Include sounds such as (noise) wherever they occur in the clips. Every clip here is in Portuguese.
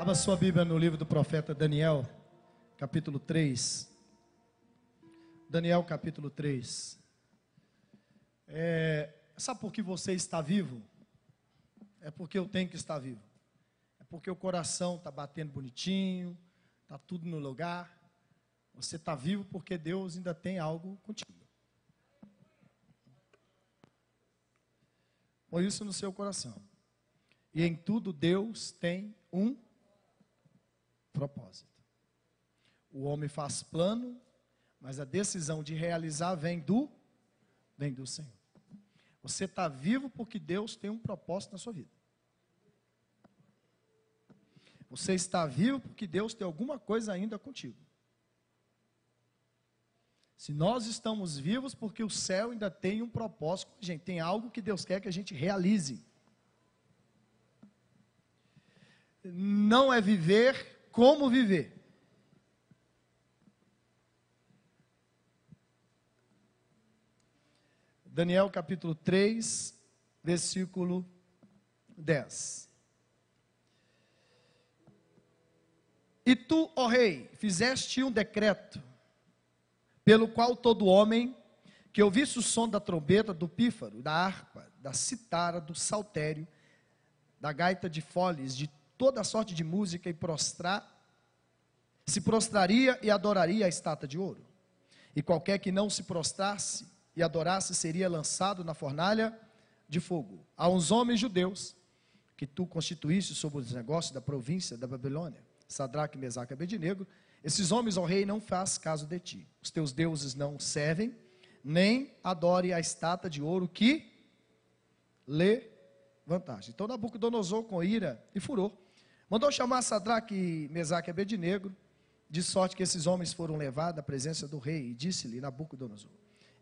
Abra sua Bíblia no livro do profeta Daniel, capítulo 3. Daniel, capítulo 3. É, sabe por que você está vivo? É porque eu tenho que estar vivo. É porque o coração está batendo bonitinho, está tudo no lugar. Você está vivo porque Deus ainda tem algo contigo. Põe isso no seu coração. E em tudo Deus tem um propósito. O homem faz plano, mas a decisão de realizar vem do vem do Senhor. Você está vivo porque Deus tem um propósito na sua vida. Você está vivo porque Deus tem alguma coisa ainda contigo. Se nós estamos vivos, porque o céu ainda tem um propósito, gente, tem algo que Deus quer que a gente realize. Não é viver como viver. Daniel capítulo 3, versículo 10. E tu, ó rei, fizeste um decreto, pelo qual todo homem que ouvisse o som da trombeta, do pífaro, da harpa, da citara, do saltério, da gaita de foles, de toda sorte de música e prostrar, se prostraria e adoraria a estátua de ouro. E qualquer que não se prostrasse e adorasse seria lançado na fornalha de fogo. A uns homens judeus que tu constituíste sobre os negócios da província da Babilônia, Sadraque, Mesaque e Abednego, esses homens, ó rei, não faz caso de ti. Os teus deuses não servem, nem adore a estátua de ouro que lhe vantagem. Então Nabucodonosor, com ira e furor, Mandou chamar Sadraque, Mesaque e Abednego, de sorte que esses homens foram levados à presença do rei, e disse-lhe Nabucodonosor: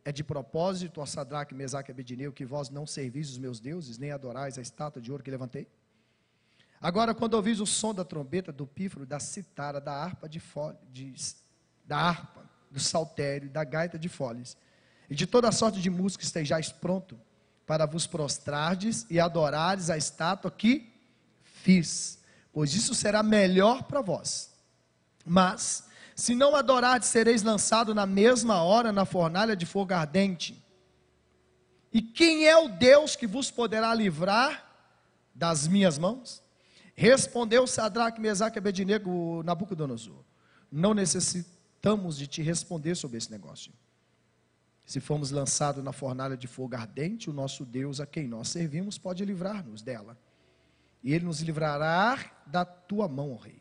É de propósito, ó Sadraque, Mesaque e Abednego, que vós não servis os meus deuses, nem adorais a estátua de ouro que levantei? Agora, quando ouvis o som da trombeta, do pífaro, da citara, da harpa de, fole, de da harpa, do saltério, da gaita de foles, e de toda sorte de música estejais pronto para vos prostrardes e adorares a estátua que fiz pois isso será melhor para vós. Mas, se não adorardes, sereis lançado na mesma hora na fornalha de fogo ardente. E quem é o Deus que vos poderá livrar das minhas mãos? Respondeu Sadraque, Mesaque e Abednego, Nabucodonosor. Não necessitamos de te responder sobre esse negócio. Se formos lançados na fornalha de fogo ardente, o nosso Deus a quem nós servimos pode livrar-nos dela e ele nos livrará da tua mão, ó rei.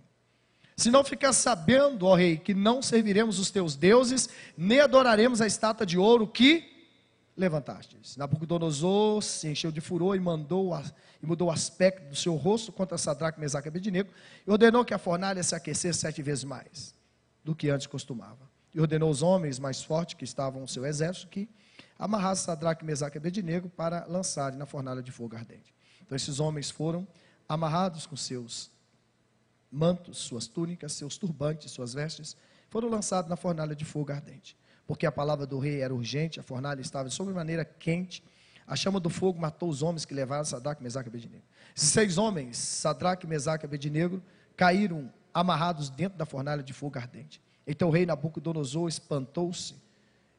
Se não ficar sabendo, ó rei, que não serviremos os teus deuses, nem adoraremos a estátua de ouro que levantastes. Nabucodonosor se encheu de furor e mandou a, e mudou o aspecto do seu rosto contra Sadraque, Mesaque e Abednego e ordenou que a fornalha se aquecesse sete vezes mais do que antes costumava. E ordenou os homens mais fortes que estavam no seu exército que amarrassem Sadraque, Mesaque e Abednego para lançarem na fornalha de fogo ardente. Então esses homens foram amarrados com seus mantos, suas túnicas, seus turbantes, suas vestes, foram lançados na fornalha de fogo ardente. Porque a palavra do rei era urgente, a fornalha estava de sobremaneira quente, a chama do fogo matou os homens que levaram Sadraque, Mesaque e Abednego. Seis homens, Sadraque, Mesaque e Abednego, caíram amarrados dentro da fornalha de fogo ardente. Então o rei Nabucodonosor espantou-se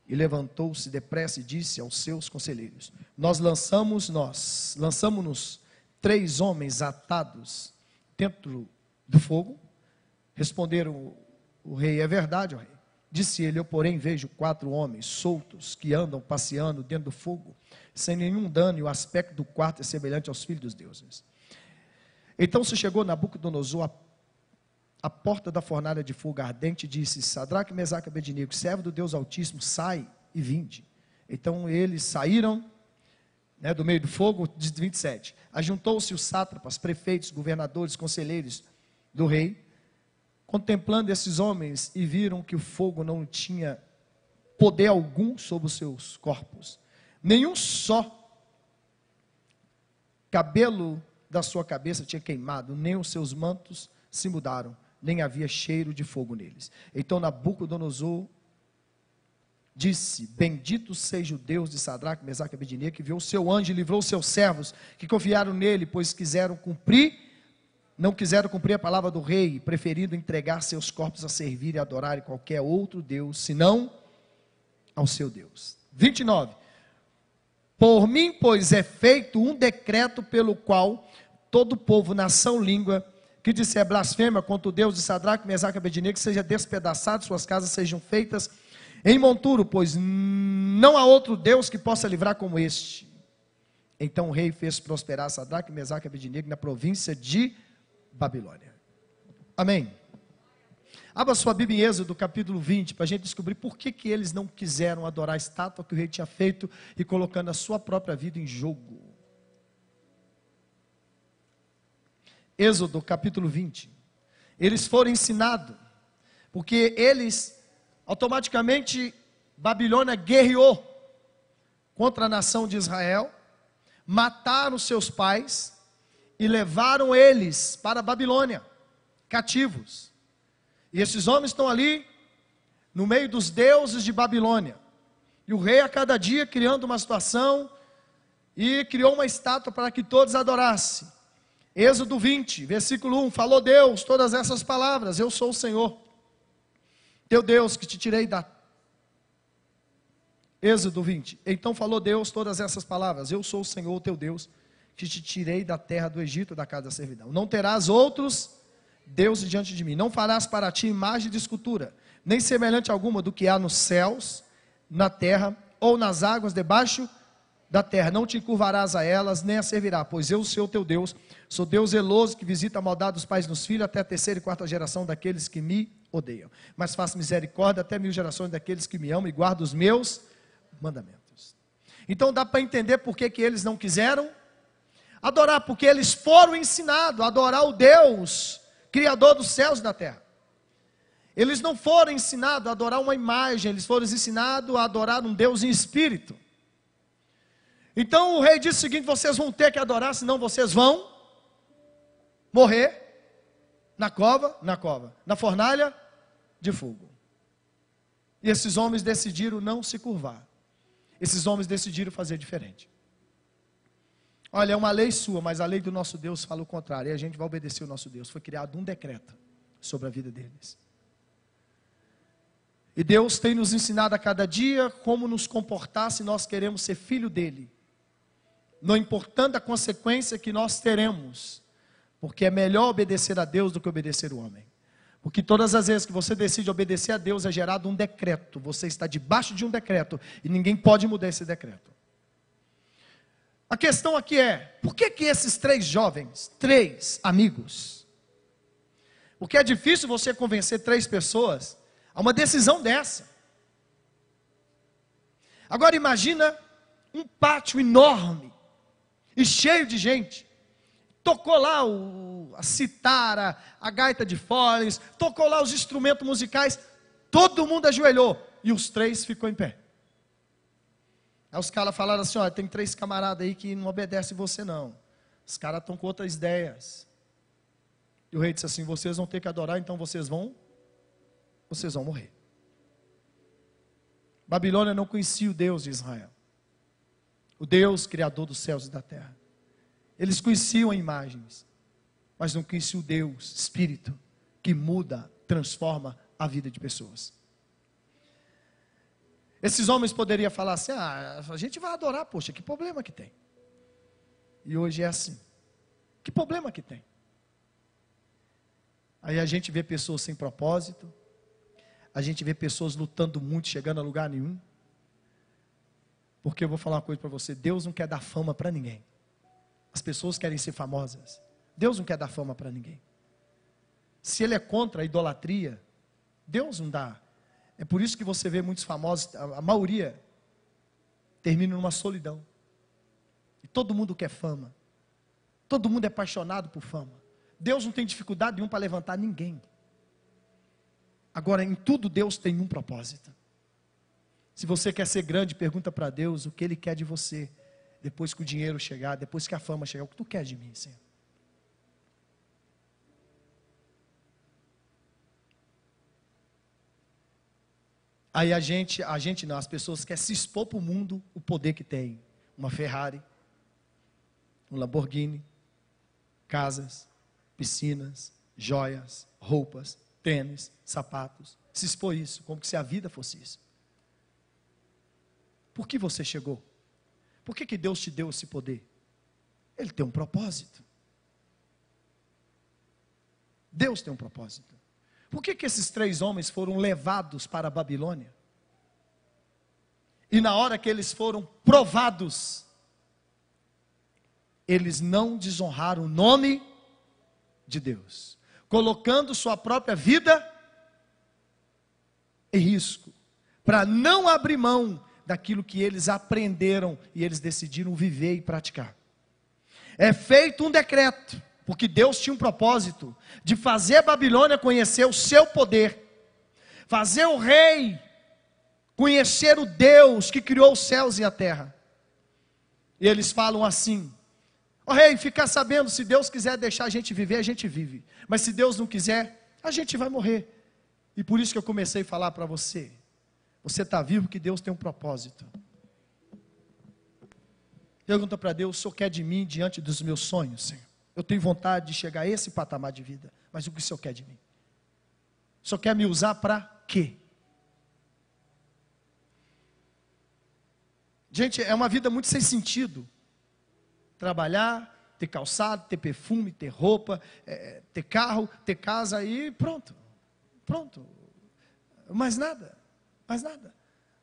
e levantou-se depressa e disse aos seus conselheiros: Nós lançamos nós, lançamos-nos três homens atados dentro do fogo. Responderam o rei: É verdade, ó rei. Disse ele: Eu, porém, vejo quatro homens soltos que andam passeando dentro do fogo, sem nenhum dano, e o aspecto do quarto é semelhante aos filhos dos deuses. Então se chegou Nabucodonosor à, porta da fornalha de fogo ardente e disse: Sadraque, Mesaque Abednego, servo do Deus Altíssimo, sai e vinde. Então eles saíram né, do meio do fogo, de 27. Ajuntou-se os sátrapas, prefeitos, governadores, conselheiros do rei, contemplando esses homens e viram que o fogo não tinha poder algum sobre os seus corpos. Nenhum só cabelo da sua cabeça tinha queimado, nem os seus mantos se mudaram, nem havia cheiro de fogo neles. Então Nabucodonosor disse: Bendito seja o Deus de Sadraque, Mesaque e Abednego, que viu o seu anjo e livrou os seus servos, que confiaram nele, pois quiseram cumprir não quiseram cumprir a palavra do rei, preferindo entregar seus corpos a servir e adorar qualquer outro Deus, senão ao seu Deus. 29. Por mim, pois, é feito um decreto pelo qual todo povo, nação, língua, que disser blasfêmia contra o Deus de Sadraque, Mesaque e Abednego, seja despedaçado, suas casas sejam feitas em monturo, pois não há outro Deus que possa livrar como este. Então o rei fez prosperar Sadraque, Mesaque e Abednego na província de Babilônia. Amém. Abra sua Bíblia em Êxodo, capítulo 20, para a gente descobrir por que, que eles não quiseram adorar a estátua que o rei tinha feito e colocando a sua própria vida em jogo. Êxodo, capítulo 20. Eles foram ensinados, porque eles, automaticamente, Babilônia guerreou contra a nação de Israel, mataram seus pais e levaram eles para Babilônia, cativos. E esses homens estão ali, no meio dos deuses de Babilônia. E o rei, a cada dia, criando uma situação, e criou uma estátua para que todos adorassem. Êxodo 20, versículo 1: Falou Deus todas essas palavras: Eu sou o Senhor, teu Deus que te tirei da. Êxodo 20: Então falou Deus todas essas palavras: Eu sou o Senhor, teu Deus, que te tirei da terra do Egito, da casa da servidão. Não terás outros deuses diante de mim. Não farás para ti imagem de escultura, nem semelhante alguma do que há nos céus, na terra ou nas águas debaixo da terra. Não te encurvarás a elas, nem a servirá, pois eu sou teu Deus. Sou Deus zeloso que visita a maldade dos pais nos filhos até a terceira e quarta geração daqueles que me odeiam. Mas faço misericórdia até mil gerações daqueles que me amam e guardam os meus mandamentos. Então dá para entender por que, que eles não quiseram adorar, porque eles foram ensinados a adorar o Deus, Criador dos céus e da terra. Eles não foram ensinados a adorar uma imagem, eles foram ensinados a adorar um Deus em espírito. Então o rei disse o seguinte: vocês vão ter que adorar, senão vocês vão morrer na cova, na cova, na fornalha de fogo. E esses homens decidiram não se curvar. Esses homens decidiram fazer diferente. Olha, é uma lei sua, mas a lei do nosso Deus fala o contrário. E a gente vai obedecer o nosso Deus. Foi criado um decreto sobre a vida deles. E Deus tem nos ensinado a cada dia como nos comportar se nós queremos ser filho dele. Não importando a consequência que nós teremos, porque é melhor obedecer a Deus do que obedecer o homem. Porque todas as vezes que você decide obedecer a Deus é gerado um decreto. Você está debaixo de um decreto e ninguém pode mudar esse decreto. A questão aqui é: por que, que esses três jovens, três amigos, porque é difícil você convencer três pessoas a uma decisão dessa. Agora imagina um pátio enorme e cheio de gente. Tocou lá o, a citara, a gaita de foles, tocou lá os instrumentos musicais, todo mundo ajoelhou e os três ficou em pé. Aí os caras falaram assim: olha, tem três camaradas aí que não obedecem você não. Os caras estão com outras ideias. E o rei disse assim: vocês vão ter que adorar, então vocês vão, vocês vão morrer. Babilônia não conhecia o Deus de Israel, o Deus criador dos céus e da terra. Eles conheciam imagens, mas não conheciam o Deus, Espírito, que muda, transforma a vida de pessoas. Esses homens poderiam falar assim: ah, a gente vai adorar, poxa, que problema que tem? E hoje é assim. Que problema que tem? Aí a gente vê pessoas sem propósito, a gente vê pessoas lutando muito, chegando a lugar nenhum. Porque eu vou falar uma coisa para você: Deus não quer dar fama para ninguém. As pessoas querem ser famosas. Deus não quer dar fama para ninguém. Se Ele é contra a idolatria, Deus não dá é por isso que você vê muitos famosos, a, maioria termina numa solidão. E todo mundo quer fama. Todo mundo é apaixonado por fama. Deus não tem dificuldade nenhuma para levantar ninguém. Agora, em tudo Deus tem um propósito. Se você quer ser grande, pergunta para Deus o que Ele quer de você. Depois que o dinheiro chegar, depois que a fama chegar, o que tu quer de mim, Senhor? Aí a gente, a gente não, as pessoas querem se expor para o mundo o poder que tem. Uma Ferrari, um Lamborghini, casas, piscinas, joias, roupas, tênis, sapatos. Se expor isso, como se a vida fosse isso. Por que você chegou? Por que, que Deus te deu esse poder? Ele tem um propósito. Deus tem um propósito. Por que, que esses três homens foram levados para a Babilônia? E na hora que eles foram provados, eles não desonraram o nome de Deus, colocando sua própria vida em risco, para não abrir mão daquilo que eles aprenderam e eles decidiram viver e praticar. É feito um decreto, porque Deus tinha um propósito de fazer a Babilônia conhecer o seu poder, fazer o rei conhecer o Deus que criou os céus e a terra. E eles falam assim: Ó oh, rei, ficar sabendo, se Deus quiser deixar a gente viver, a gente vive. Mas se Deus não quiser, a gente vai morrer. E por isso que eu comecei a falar para você. Você está vivo que Deus tem um propósito. Pergunta para Deus: o Senhor quer de mim diante dos meus sonhos, Senhor? Eu tenho vontade de chegar a esse patamar de vida, mas o que o Senhor quer de mim? O Senhor quer me usar para quê? Gente, é uma vida muito sem sentido. Trabalhar, ter calçado, ter perfume, ter roupa, é, ter carro, ter casa e pronto. Pronto. Mais nada. Mais nada.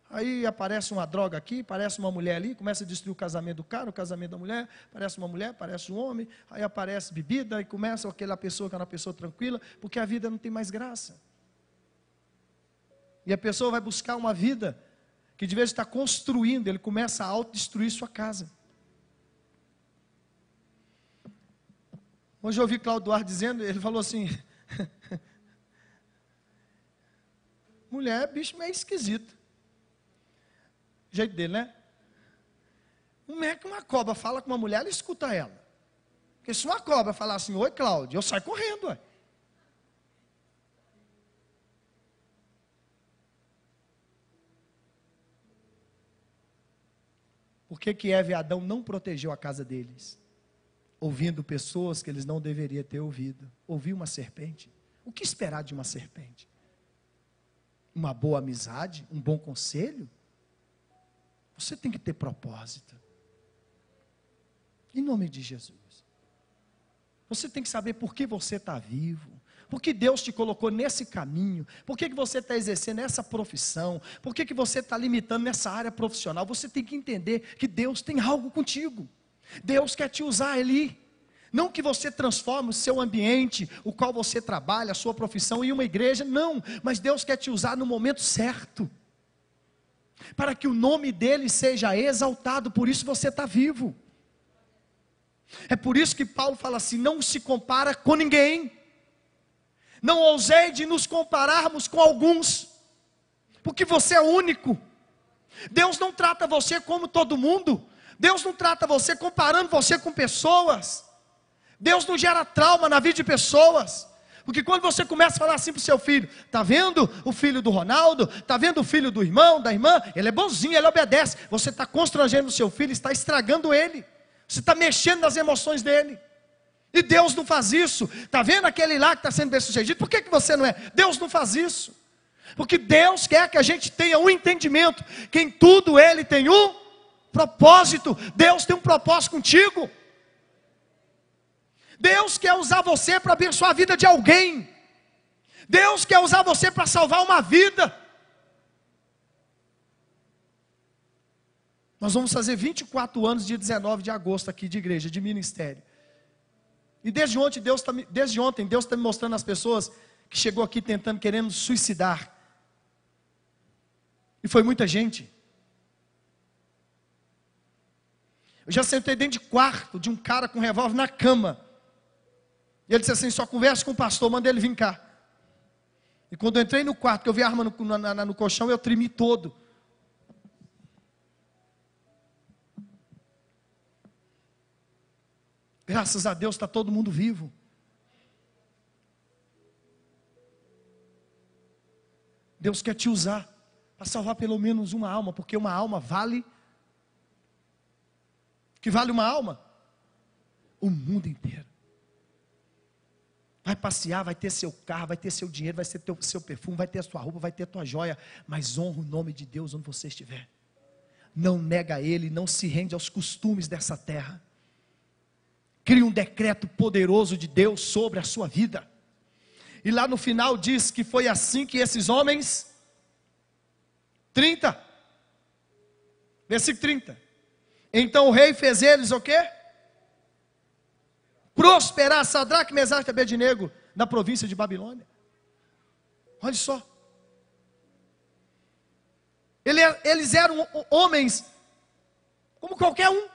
Aí aparece uma droga aqui, aparece uma mulher ali, começa a destruir o casamento do cara, o casamento da mulher, aparece uma mulher, aparece um homem, aí aparece bebida, e começa aquela pessoa que é uma pessoa tranquila, porque a vida não tem mais graça. E a pessoa vai buscar uma vida que de vez está construindo, ele começa a autodestruir sua casa. Hoje eu ouvi Claudio Duarte dizendo, ele falou assim: mulher é bicho meio esquisito. Jeito dele, né? Como é que uma cobra fala com uma mulher, ela escuta ela. Porque se uma cobra falar assim, oi Cláudio, eu saio correndo, ué. Por que, que Eva e Adão não protegeu a casa deles? Ouvindo pessoas que eles não deveriam ter ouvido. Ouvir uma serpente. O que esperar de uma serpente? Uma boa amizade? Um bom conselho? Você tem que ter propósito. Em nome de Jesus. Você tem que saber por que você está vivo. Por que Deus te colocou nesse caminho? Por que, que você está exercendo essa profissão? Por que, que você está limitando nessa área profissional? Você tem que entender que Deus tem algo contigo. Deus quer te usar ali. Não que você transforme o seu ambiente, o qual você trabalha, a sua profissão, em uma igreja, não. Mas Deus quer te usar no momento certo. Para que o nome dele seja exaltado, por isso você está vivo. É por isso que Paulo fala assim: não se compara com ninguém. Não ousei de nos compararmos com alguns, porque você é único. Deus não trata você como todo mundo. Deus não trata você comparando você com pessoas. Deus não gera trauma na vida de pessoas. Porque quando você começa a falar assim para o seu filho, tá vendo o filho do Ronaldo, tá vendo o filho do irmão, da irmã, ele é bonzinho, ele obedece. Você está constrangendo o seu filho, está estragando ele. Você está mexendo nas emoções dele. E Deus não faz isso. Está vendo aquele lá que está sendo bem sucedido? Por que, que você não é? Deus não faz isso. Porque Deus quer que a gente tenha um entendimento, que em tudo Ele tem um propósito. Deus tem um propósito contigo. Deus quer usar você para abençoar a vida de alguém. Deus quer usar você para salvar uma vida. Nós vamos fazer 24 anos, dia 19 de agosto, aqui de igreja, de ministério. E desde ontem Deus está desde ontem Deus está me mostrando as pessoas que chegou aqui tentando querendo suicidar. E foi muita gente. Eu já sentei dentro de quarto de um cara com um revólver na cama. E ele disse assim: só conversa com o pastor, manda ele vir cá. E quando eu entrei no quarto, que eu vi a arma no, na, no colchão, eu tremi todo. Graças a Deus está todo mundo vivo. Deus quer te usar para salvar pelo menos uma alma, porque uma alma vale. Que vale uma alma? O mundo inteiro. Vai passear, vai ter seu carro, vai ter seu dinheiro, vai ter teu, seu perfume, vai ter a sua roupa, vai ter a tua joia, mas honra o nome de Deus onde você estiver. Não nega Ele, não se rende aos costumes dessa terra. Crie um decreto poderoso de Deus sobre a sua vida. E lá no final diz que foi assim que esses homens, 30, versículo 30. Então o rei fez eles o quê? Prosperar Sadraque, Mesaque e Abednego na província de Babilônia. Olha só. É, eles eram homens como qualquer um.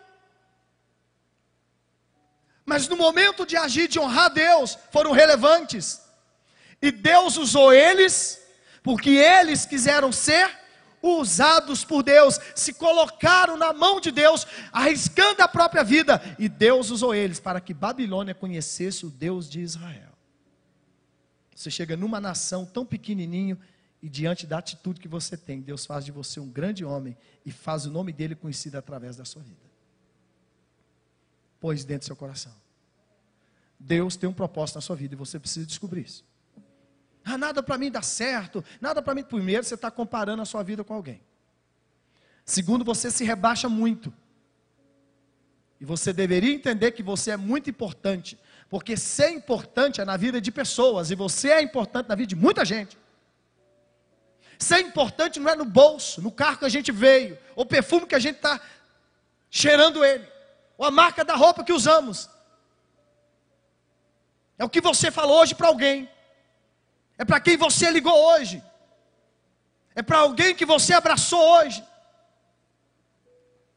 Mas no momento de agir, de honrar Deus, foram relevantes. E Deus usou eles, porque eles quiseram ser usados por Deus, se colocaram na mão de Deus, arriscando a própria vida, e Deus usou eles para que Babilônia conhecesse o Deus de Israel. Você chega numa nação tão pequenininho e diante da atitude que você tem, Deus faz de você um grande homem e faz o nome dele conhecido através da sua vida. Pois dentro do seu coração. Deus tem um propósito na sua vida e você precisa descobrir isso. Ah, nada para mim dá certo, nada para mim. Primeiro, você está comparando a sua vida com alguém. Segundo, você se rebaixa muito. E você deveria entender que você é muito importante. Porque ser importante é na vida de pessoas. E você é importante na vida de muita gente. Ser importante não é no bolso, no carro que a gente veio, ou perfume que a gente está cheirando ele, ou a marca da roupa que usamos. É o que você falou hoje para alguém. É para quem você ligou hoje. É para alguém que você abraçou hoje.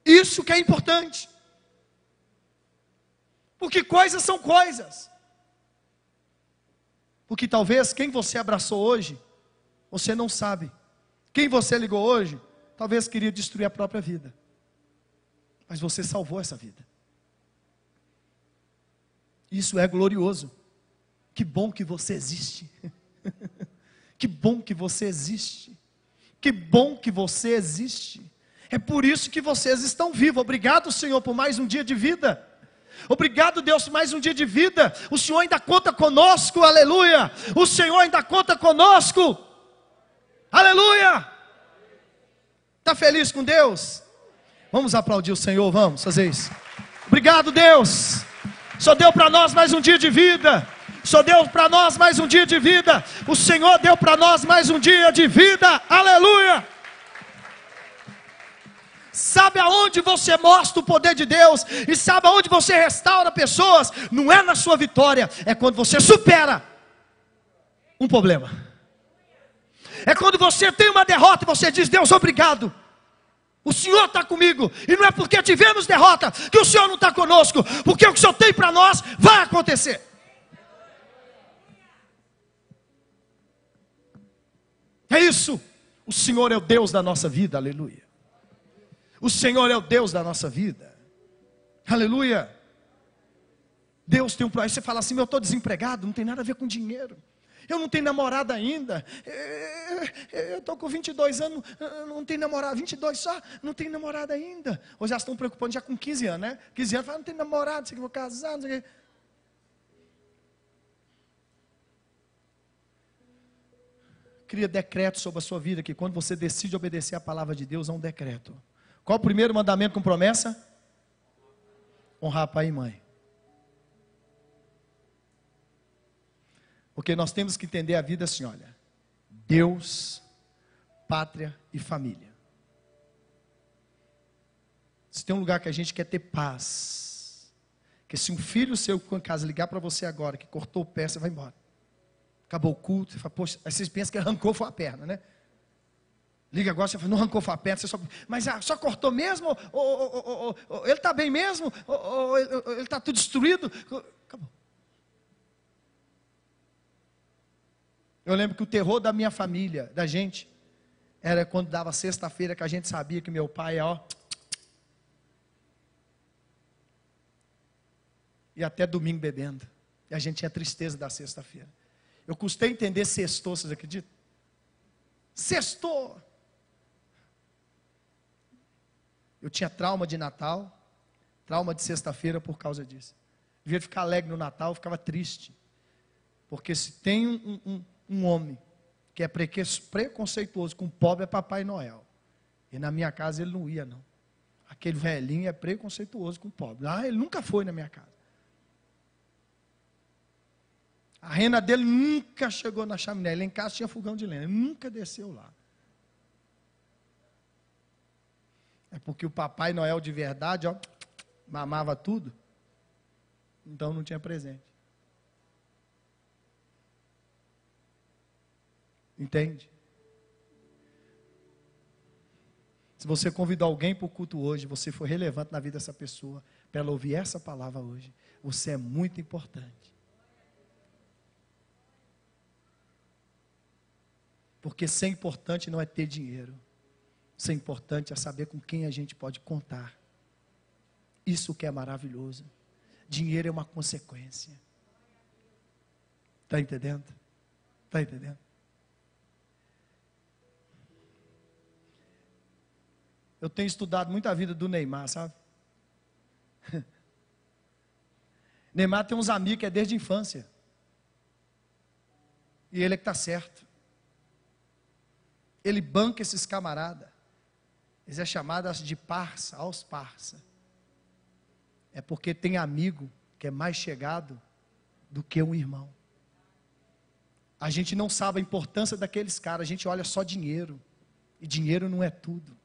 Isso que é importante. Porque coisas são coisas. Porque talvez quem você abraçou hoje, você não sabe. Quem você ligou hoje, talvez queria destruir a própria vida. Mas você salvou essa vida. Isso é glorioso. Que bom que você existe. (laughs) (laughs) que bom que você existe. Que bom que você existe. É por isso que vocês estão vivos. Obrigado, Senhor, por mais um dia de vida. Obrigado, Deus, por mais um dia de vida. O Senhor ainda conta conosco, aleluia. O Senhor ainda conta conosco, aleluia. Está feliz com Deus? Vamos aplaudir o Senhor, vamos fazer isso. Obrigado, Deus. Só deu para nós mais um dia de vida. Só deu para nós mais um dia de vida. O Senhor deu para nós mais um dia de vida. Aleluia. Sabe aonde você mostra o poder de Deus e sabe aonde você restaura pessoas? Não é na sua vitória, é quando você supera um problema. É quando você tem uma derrota e você diz: Deus, obrigado. O Senhor está comigo, e não é porque tivemos derrota que o Senhor não está conosco, porque o que o Senhor tem para nós vai acontecer. É isso. O Senhor é o Deus da nossa vida, aleluia. O Senhor é o Deus da nossa vida, aleluia. Deus tem um plano. Aí você fala assim: eu estou desempregado, não tem nada a ver com dinheiro. Eu não tenho namorada ainda. Eu estou com 22 anos, não tenho namorada. 22 só, não tenho namorada ainda. Ou já estão preocupando já com 15 anos, né? 15 anos, fala, não tenho namorado, sei que vou casar, não sei o quê. Cria decreto sobre a sua vida, que quando você decide obedecer a palavra de Deus, é um decreto. Qual o primeiro mandamento com promessa? Honrar pai e mãe. Porque nós temos que entender a vida assim, olha. Deus, pátria e família. Se tem um lugar que a gente quer ter paz, que se um filho seu em casa ligar para você agora, que cortou o pé, você vai embora acabou o culto, você fala, poxa, aí vocês pensam que arrancou foi a perna, né? Liga agora, você fala, não arrancou foi a perna, você só, mas ah, só cortou mesmo? Ou, ele está bem mesmo? Ou, ele está tudo destruído? Acabou. Eu lembro que o terror da minha família, da gente, era quando dava sexta-feira que a gente sabia que meu pai, ó. E até domingo bebendo. E a gente tinha tristeza da sexta-feira. Eu custei entender sextou, vocês acreditam? Sextou. Eu tinha trauma de Natal, trauma de sexta-feira por causa disso. Devia ficar alegre no Natal, eu ficava triste. Porque se tem um, um, um homem que é preconceituoso com o pobre, é Papai Noel. E na minha casa ele não ia, não. Aquele velhinho é preconceituoso com o pobre. Ah, ele nunca foi na minha casa. A rena dele nunca chegou na chaminé. Ele em casa tinha fogão de lenha. Nunca desceu lá. É porque o Papai Noel de verdade, ó, mamava tudo. Então não tinha presente. Entende? Se você convidou alguém para o culto hoje, você foi relevante na vida dessa pessoa, para ela ouvir essa palavra hoje, você é muito importante. Porque ser importante não é ter dinheiro. Ser importante é saber com quem a gente pode contar. Isso que é maravilhoso. Dinheiro é uma consequência. Está entendendo? Está entendendo? Eu tenho estudado muito a vida do Neymar, sabe? (laughs) Neymar tem uns amigos que é desde a infância. E ele é que está certo. Ele banca esses camaradas. Eles é chamado de parça, aos parça. É porque tem amigo que é mais chegado do que um irmão. A gente não sabe a importância daqueles caras, a gente olha só dinheiro. E dinheiro não é tudo.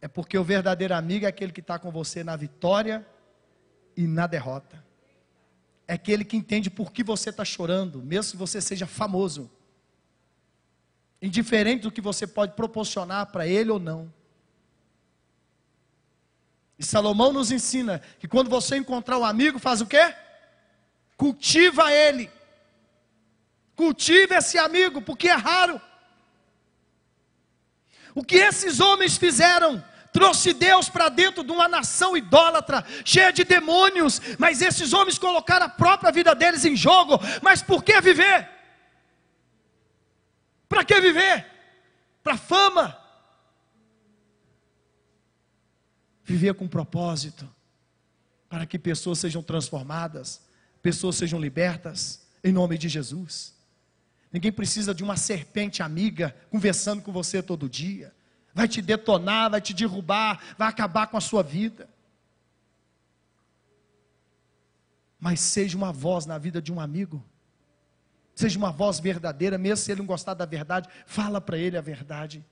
É porque o verdadeiro amigo é aquele que está com você na vitória e na derrota. É aquele que entende por que você está chorando, mesmo que você seja famoso. Indiferente do que você pode proporcionar para ele ou não. E Salomão nos ensina que quando você encontrar um amigo, faz o quê? Cultiva ele. Cultiva esse amigo, porque é raro. O que esses homens fizeram trouxe Deus para dentro de uma nação idólatra, cheia de demônios, mas esses homens colocaram a própria vida deles em jogo. Mas por que viver? Para que viver? Para fama? Viver com propósito, para que pessoas sejam transformadas, pessoas sejam libertas, em nome de Jesus. Ninguém precisa de uma serpente amiga conversando com você todo dia vai te detonar, vai te derrubar, vai acabar com a sua vida. Mas seja uma voz na vida de um amigo. Seja uma voz verdadeira, mesmo se ele não gostar da verdade, fala para ele a verdade.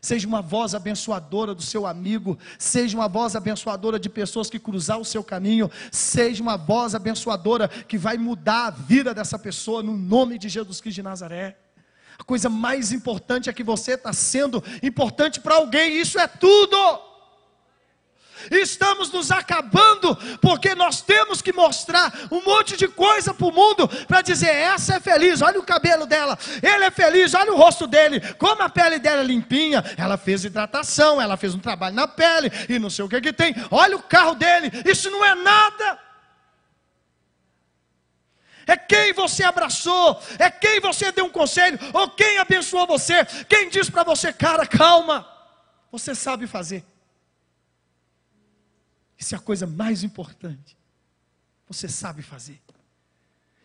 Seja uma voz abençoadora do seu amigo, seja uma voz abençoadora de pessoas que cruzar o seu caminho, seja uma voz abençoadora que vai mudar a vida dessa pessoa no nome de Jesus Cristo de Nazaré. A coisa mais importante é que você está sendo importante para alguém, isso é tudo. Estamos nos acabando, porque nós temos que mostrar um monte de coisa para o mundo para dizer: essa é feliz, olha o cabelo dela, ele é feliz, olha o rosto dele, como a pele dela é limpinha, ela fez hidratação, ela fez um trabalho na pele e não sei o que, que tem, olha o carro dele, isso não é nada é quem você abraçou, é quem você deu um conselho, ou quem abençoou você, quem diz para você, cara, calma, você sabe fazer. Isso é a coisa mais importante. Você sabe fazer.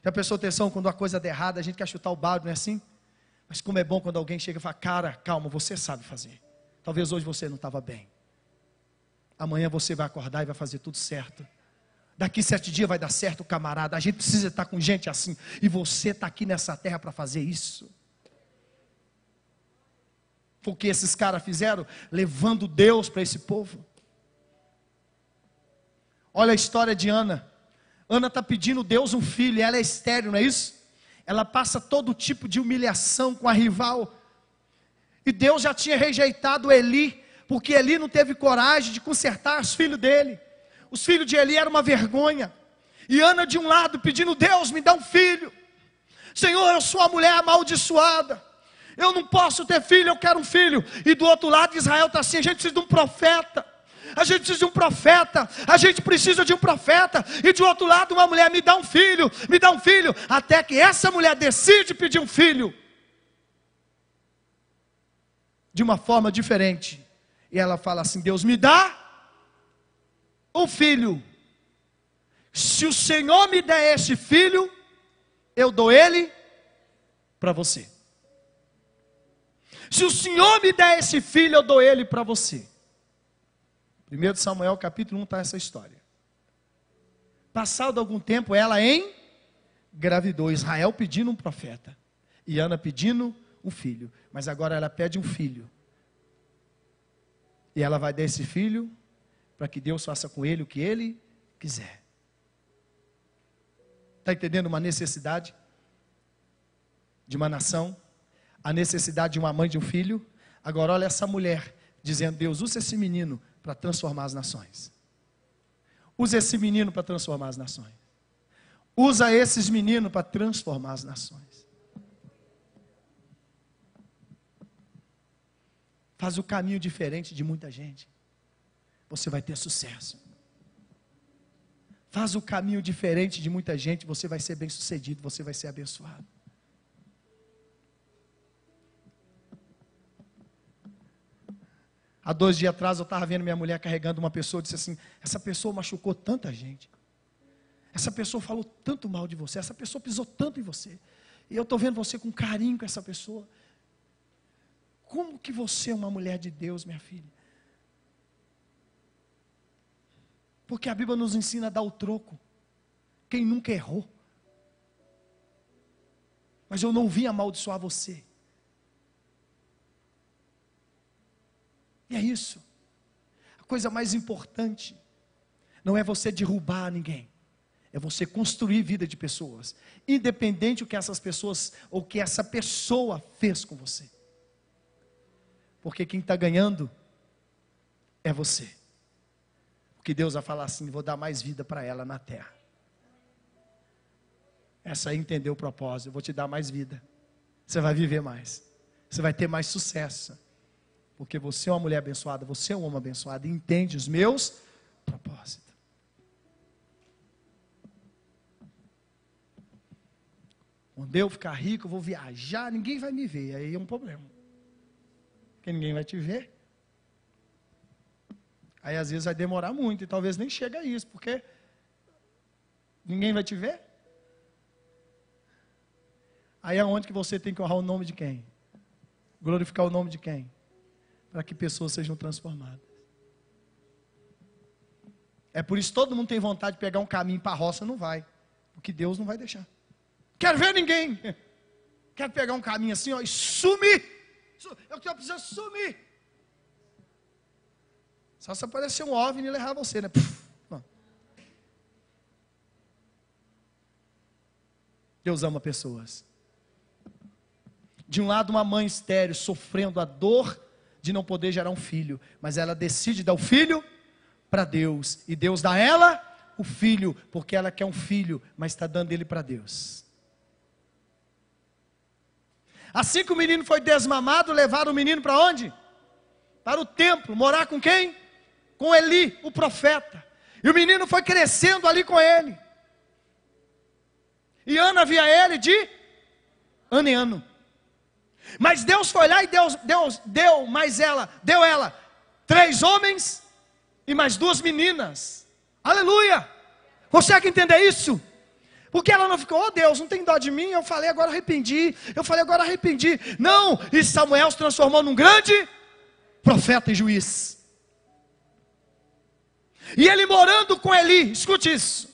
Já prestou atenção quando a coisa der errada, a gente quer chutar o balde, não é assim? Mas como é bom quando alguém chega e fala, cara, calma, você sabe fazer. Talvez hoje você não estava bem. Amanhã você vai acordar e vai fazer tudo certo. Daqui sete dias vai dar certo, camarada. A gente precisa estar com gente assim. E você está aqui nessa terra para fazer isso. Foi o que esses caras fizeram, levando Deus para esse povo. Olha a história de Ana. Ana está pedindo Deus um filho, e ela é estéreo, não é isso? Ela passa todo tipo de humilhação com a rival. E Deus já tinha rejeitado Eli, porque Eli não teve coragem de consertar os filhos dele. Os filhos de Eli eram uma vergonha. E Ana de um lado pedindo: Deus, me dá um filho. Senhor, eu sou uma mulher amaldiçoada. Eu não posso ter filho, eu quero um filho. E do outro lado, Israel está assim: a gente precisa de um profeta. A gente precisa de um profeta, a gente precisa de um profeta, e de outro lado, uma mulher me dá um filho, me dá um filho, até que essa mulher decide pedir um filho, de uma forma diferente, e ela fala assim: Deus me dá, um filho. Se o Senhor me der esse filho, eu dou ele para você. Se o Senhor me der esse filho, eu dou ele para você. 1 Samuel capítulo 1 está essa história. Passado algum tempo, ela engravidou. Israel pedindo um profeta. E Ana pedindo um filho. Mas agora ela pede um filho. E ela vai dar esse filho para que Deus faça com ele o que ele quiser. Está entendendo uma necessidade de uma nação? A necessidade de uma mãe de um filho? Agora, olha essa mulher dizendo: Deus, usa esse menino para transformar as nações. Usa esse menino para transformar as nações. Usa esses meninos para transformar as nações. Faz o caminho diferente de muita gente. Você vai ter sucesso. Faz o caminho diferente de muita gente, você vai ser bem sucedido, você vai ser abençoado. Há dois dias atrás eu estava vendo minha mulher carregando uma pessoa, disse assim: essa pessoa machucou tanta gente. Essa pessoa falou tanto mal de você, essa pessoa pisou tanto em você. E eu estou vendo você com carinho com essa pessoa. Como que você é uma mulher de Deus, minha filha? Porque a Bíblia nos ensina a dar o troco. Quem nunca errou? Mas eu não vim amaldiçoar você. E é isso. A coisa mais importante não é você derrubar ninguém. É você construir vida de pessoas, independente do que essas pessoas ou que essa pessoa fez com você. Porque quem está ganhando é você. Porque Deus vai falar assim: vou dar mais vida para ela na terra. Essa aí entendeu o propósito, eu vou te dar mais vida. Você vai viver mais. Você vai ter mais sucesso. Porque você é uma mulher abençoada, você é um homem abençoado entende os meus propósitos. Quando eu ficar rico, eu vou viajar, ninguém vai me ver. Aí é um problema. Porque ninguém vai te ver. Aí às vezes vai demorar muito e talvez nem chegue a isso, porque ninguém vai te ver. Aí é onde que você tem que honrar o nome de quem? Glorificar o nome de quem? Para que pessoas sejam transformadas. É por isso que todo mundo tem vontade de pegar um caminho para a roça, não vai. Porque Deus não vai deixar. Quero ver ninguém. (laughs) Quero pegar um caminho assim, ó, e sumir. Eu estou precisando sumir. Só se aparecer um OVNI e levar você, né? Deus ama pessoas. De um lado, uma mãe estéreo sofrendo a dor de não poder gerar um filho, mas ela decide dar o filho para Deus, e Deus dá ela o filho, porque ela quer um filho, mas está dando ele para Deus. Assim que o menino foi desmamado, levaram o menino para onde? Para o templo, morar com quem? Com Eli, o profeta. E o menino foi crescendo ali com ele. E Ana via ele de ano em ano. Mas Deus foi lá e Deus, Deus deu mais ela, deu ela três homens e mais duas meninas. Aleluia! Consegue entender isso? Porque ela não ficou, oh Deus, não tem dó de mim, eu falei, agora arrependi, eu falei, agora arrependi. Não, e Samuel se transformou num grande profeta e juiz. E ele morando com Eli, escute isso.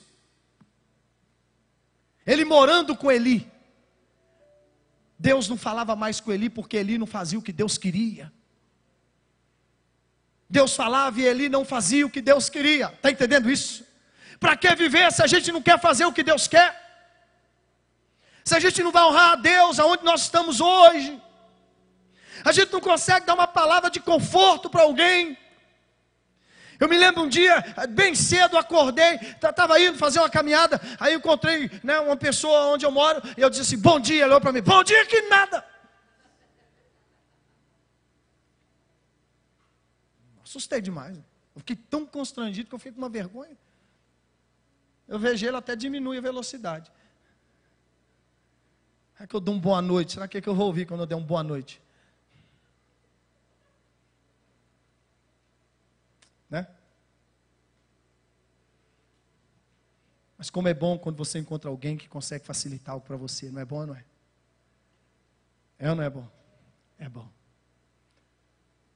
Ele morando com Eli, Deus não falava mais com Eli porque Eli não fazia o que Deus queria. Deus falava e Eli não fazia o que Deus queria. Está entendendo isso? Para que viver se a gente não quer fazer o que Deus quer? Se a gente não vai honrar a Deus aonde nós estamos hoje? A gente não consegue dar uma palavra de conforto para alguém? Eu me lembro um dia, bem cedo, acordei, estava indo fazer uma caminhada, aí encontrei né, uma pessoa onde eu moro, e eu disse assim, bom dia, ele olhou para mim, bom dia que nada. Assustei demais. Eu fiquei tão constrangido que eu fiquei com uma vergonha. Eu vejo ele até diminui a velocidade. É que eu dou um boa noite. Será que, é que eu vou ouvir quando eu der um boa noite? Né? Mas como é bom quando você encontra alguém que consegue facilitar algo para você, não é bom, não é? É ou não é bom? É bom.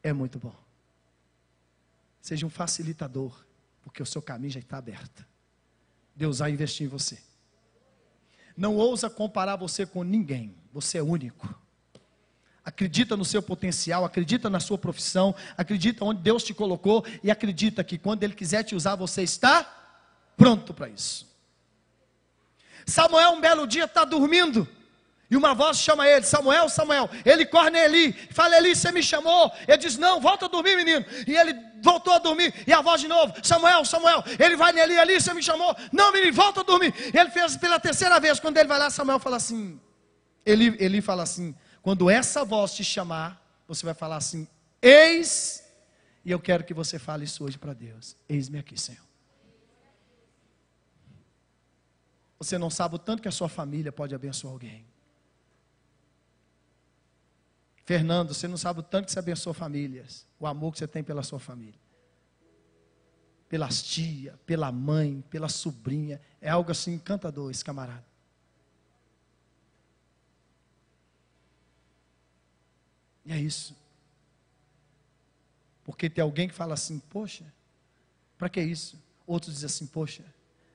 É muito bom. Seja um facilitador, porque o seu caminho já está aberto. Deus vai investir em você. Não ousa comparar você com ninguém. Você é único. Acredita no seu potencial, acredita na sua profissão, acredita onde Deus te colocou e acredita que quando Ele quiser te usar, você está pronto para isso. Samuel, um belo dia, está dormindo. E uma voz chama ele, Samuel, Samuel. Ele corre nele, fala, Eli, você me chamou. Ele diz, não, volta a dormir, menino. E ele voltou a dormir, e a voz de novo, Samuel, Samuel. Ele vai nele, Eli, você me chamou. Não, menino, volta a dormir. Ele fez pela terceira vez, quando ele vai lá, Samuel fala assim, Eli, Eli fala assim, quando essa voz te chamar, você vai falar assim, eis, e eu quero que você fale isso hoje para Deus. Eis-me aqui, Senhor. Você não sabe o tanto que a sua família pode abençoar alguém. Fernando, você não sabe o tanto que você abençoa famílias, o amor que você tem pela sua família. Pelas tia, pela mãe, pela sobrinha. É algo assim encantador esse camarada. E é isso. Porque tem alguém que fala assim, poxa, para que isso? Outros dizem assim, poxa,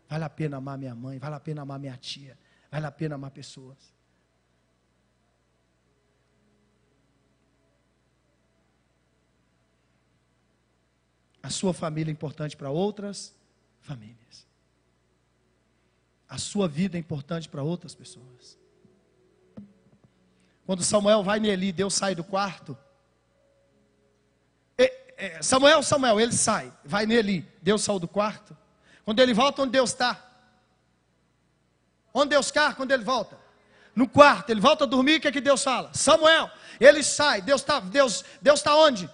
vale a pena amar minha mãe, vale a pena amar minha tia, vale a pena amar pessoas. A sua família é importante para outras famílias. A sua vida é importante para outras pessoas. Quando Samuel vai nele, Deus sai do quarto. É, Samuel, Samuel, ele sai, vai nele, Deus saiu do quarto. Quando ele volta, onde Deus está? Onde Deus está quando ele volta? No quarto, ele volta a dormir, o que é que Deus fala? Samuel, ele sai, Deus está Deus, Deus tá onde?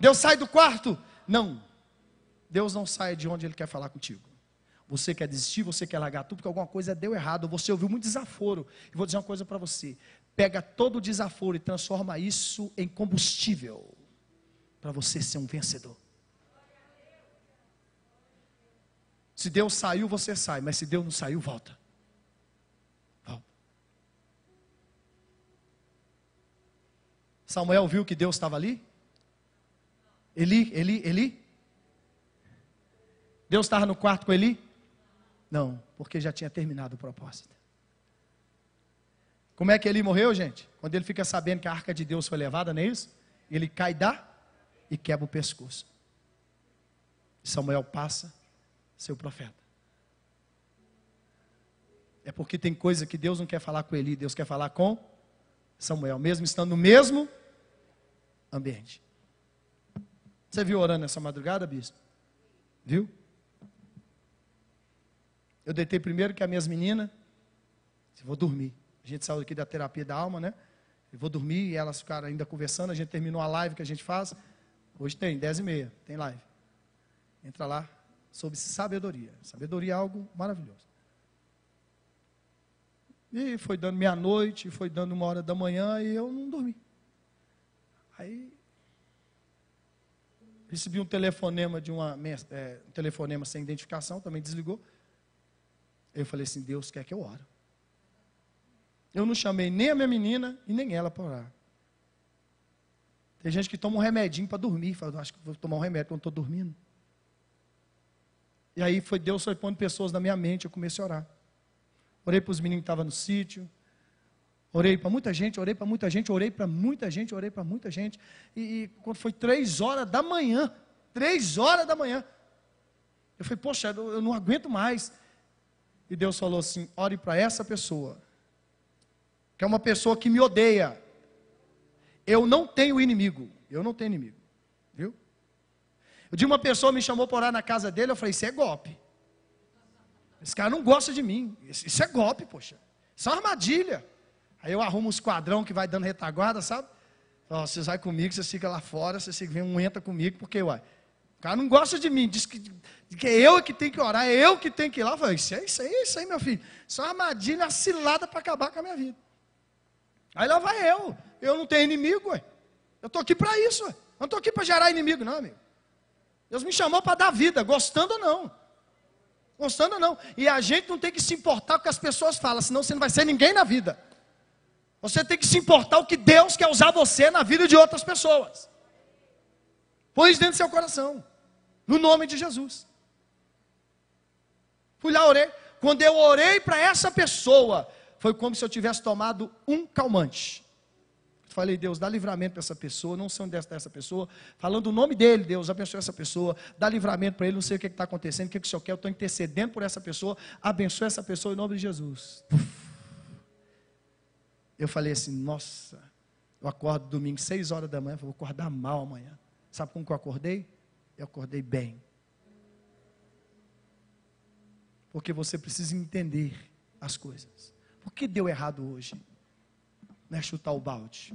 Deus sai do quarto, não. Deus não sai de onde Ele quer falar contigo. Você quer desistir, você quer largar tudo porque alguma coisa deu errado, você ouviu muito desaforo. E vou dizer uma coisa para você: pega todo o desaforo e transforma isso em combustível para você ser um vencedor. Se Deus saiu, você sai, mas se Deus não saiu, volta. Volta. Samuel viu que Deus estava ali? Eli, Eli, Eli? Deus estava no quarto com Eli? Não, porque já tinha terminado o propósito. Como é que ele morreu, gente? Quando ele fica sabendo que a arca de Deus foi levada, não é isso? Ele cai da e quebra o pescoço. Samuel passa, seu profeta. É porque tem coisa que Deus não quer falar com Eli, Deus quer falar com Samuel, mesmo estando no mesmo ambiente. Você viu orando nessa madrugada, bispo? Viu? Eu deitei primeiro que as minhas meninas. Vou dormir. A gente saiu aqui da terapia da alma, né? Eu vou dormir e elas ficaram ainda conversando. A gente terminou a live que a gente faz. Hoje tem, 10 e meia, tem live. Entra lá sobre sabedoria. Sabedoria é algo maravilhoso. E foi dando meia-noite, foi dando uma hora da manhã e eu não dormi. Aí recebi um telefonema de uma é, um telefonema sem identificação, também desligou. Eu falei assim: Deus quer que eu ore. Eu não chamei nem a minha menina e nem ela para orar. Tem gente que toma um remedinho para dormir. Fala, acho que vou tomar um remédio quando estou dormindo. E aí foi Deus foi pondo pessoas na minha mente, eu comecei a orar. Orei para os meninos que estavam no sítio. Orei para muita gente, orei para muita gente, orei para muita gente, orei para muita gente. E, e, quando foi três horas da manhã, três horas da manhã, eu falei, poxa, eu, eu não aguento mais. E Deus falou assim: ore para essa pessoa, que é uma pessoa que me odeia. Eu não tenho inimigo, eu não tenho inimigo? Eu de uma pessoa me chamou para orar na casa dele, eu falei: Isso é golpe. Esse cara não gosta de mim, isso é golpe, poxa, isso é uma armadilha. Aí eu arrumo um esquadrão que vai dando retaguarda, sabe? Falo, você vai comigo, você fica lá fora, você vem um entra comigo, porque, uai, cara não gosta de mim, diz que, que é eu que tenho que orar, é eu que tenho que ir lá. Eu falei, isso é isso aí, isso aí, meu filho. Isso é uma armadilha, cilada para acabar com a minha vida. Aí lá vai eu. Eu não tenho inimigo, ué. Eu estou aqui para isso, ué. Eu não estou aqui para gerar inimigo, não, amigo. Deus me chamou para dar vida, gostando ou não. Gostando ou não. E a gente não tem que se importar com o que as pessoas falam, senão você não vai ser ninguém na vida. Você tem que se importar o que Deus quer usar você na vida de outras pessoas. Põe isso dentro do seu coração. No nome de Jesus. Fui lá, orei. Quando eu orei para essa pessoa, foi como se eu tivesse tomado um calmante. Falei, Deus, dá livramento para essa pessoa, não sei onde está essa pessoa. Falando o nome dele, Deus, abençoe essa pessoa, dá livramento para ele, não sei o que está acontecendo, o que, que o Senhor quer, eu estou intercedendo por essa pessoa, abençoe essa pessoa em nome de Jesus. Eu falei assim, nossa, eu acordo domingo, seis horas da manhã, vou acordar mal amanhã. Sabe como que eu acordei? Eu acordei bem. Porque você precisa entender as coisas. Por que deu errado hoje? Não é chutar o balde.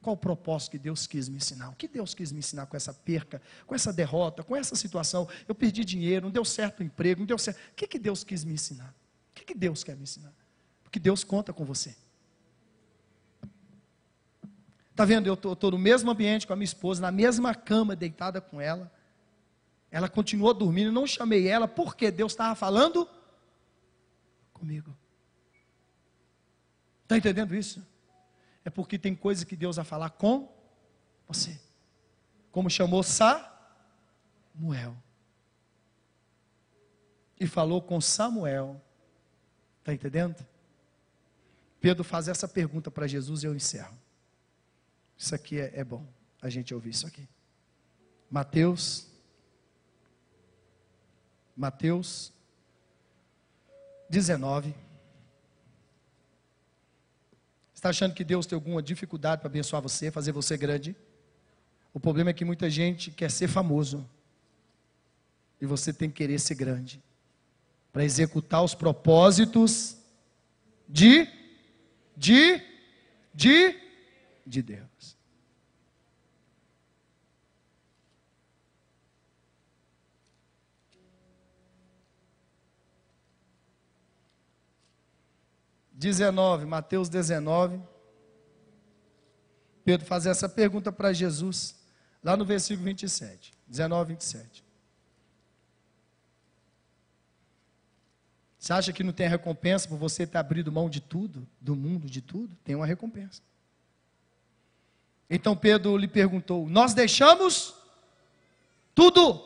Qual o propósito que Deus quis me ensinar? O que Deus quis me ensinar com essa perca, com essa derrota, com essa situação? Eu perdi dinheiro, não deu certo o emprego, não deu certo. O que, que Deus quis me ensinar? O que, que Deus quer me ensinar? Porque Deus conta com você. Está vendo? Eu estou no mesmo ambiente com a minha esposa, na mesma cama, deitada com ela. Ela continuou dormindo, não chamei ela, porque Deus estava falando comigo. Está entendendo isso? É porque tem coisa que Deus vai falar com você. Como chamou Samuel. E falou com Samuel. Está entendendo? Pedro faz essa pergunta para Jesus e eu encerro. Isso aqui é, é bom, a gente ouvir isso aqui. Mateus Mateus 19. Está achando que Deus tem alguma dificuldade para abençoar você, fazer você grande? O problema é que muita gente quer ser famoso. E você tem que querer ser grande. Para executar os propósitos de de de de Deus. 19, Mateus 19. Pedro faz essa pergunta para Jesus, lá no versículo 27. 19, 27. Você acha que não tem recompensa por você ter abrido mão de tudo, do mundo, de tudo? Tem uma recompensa. Então Pedro lhe perguntou: Nós deixamos tudo.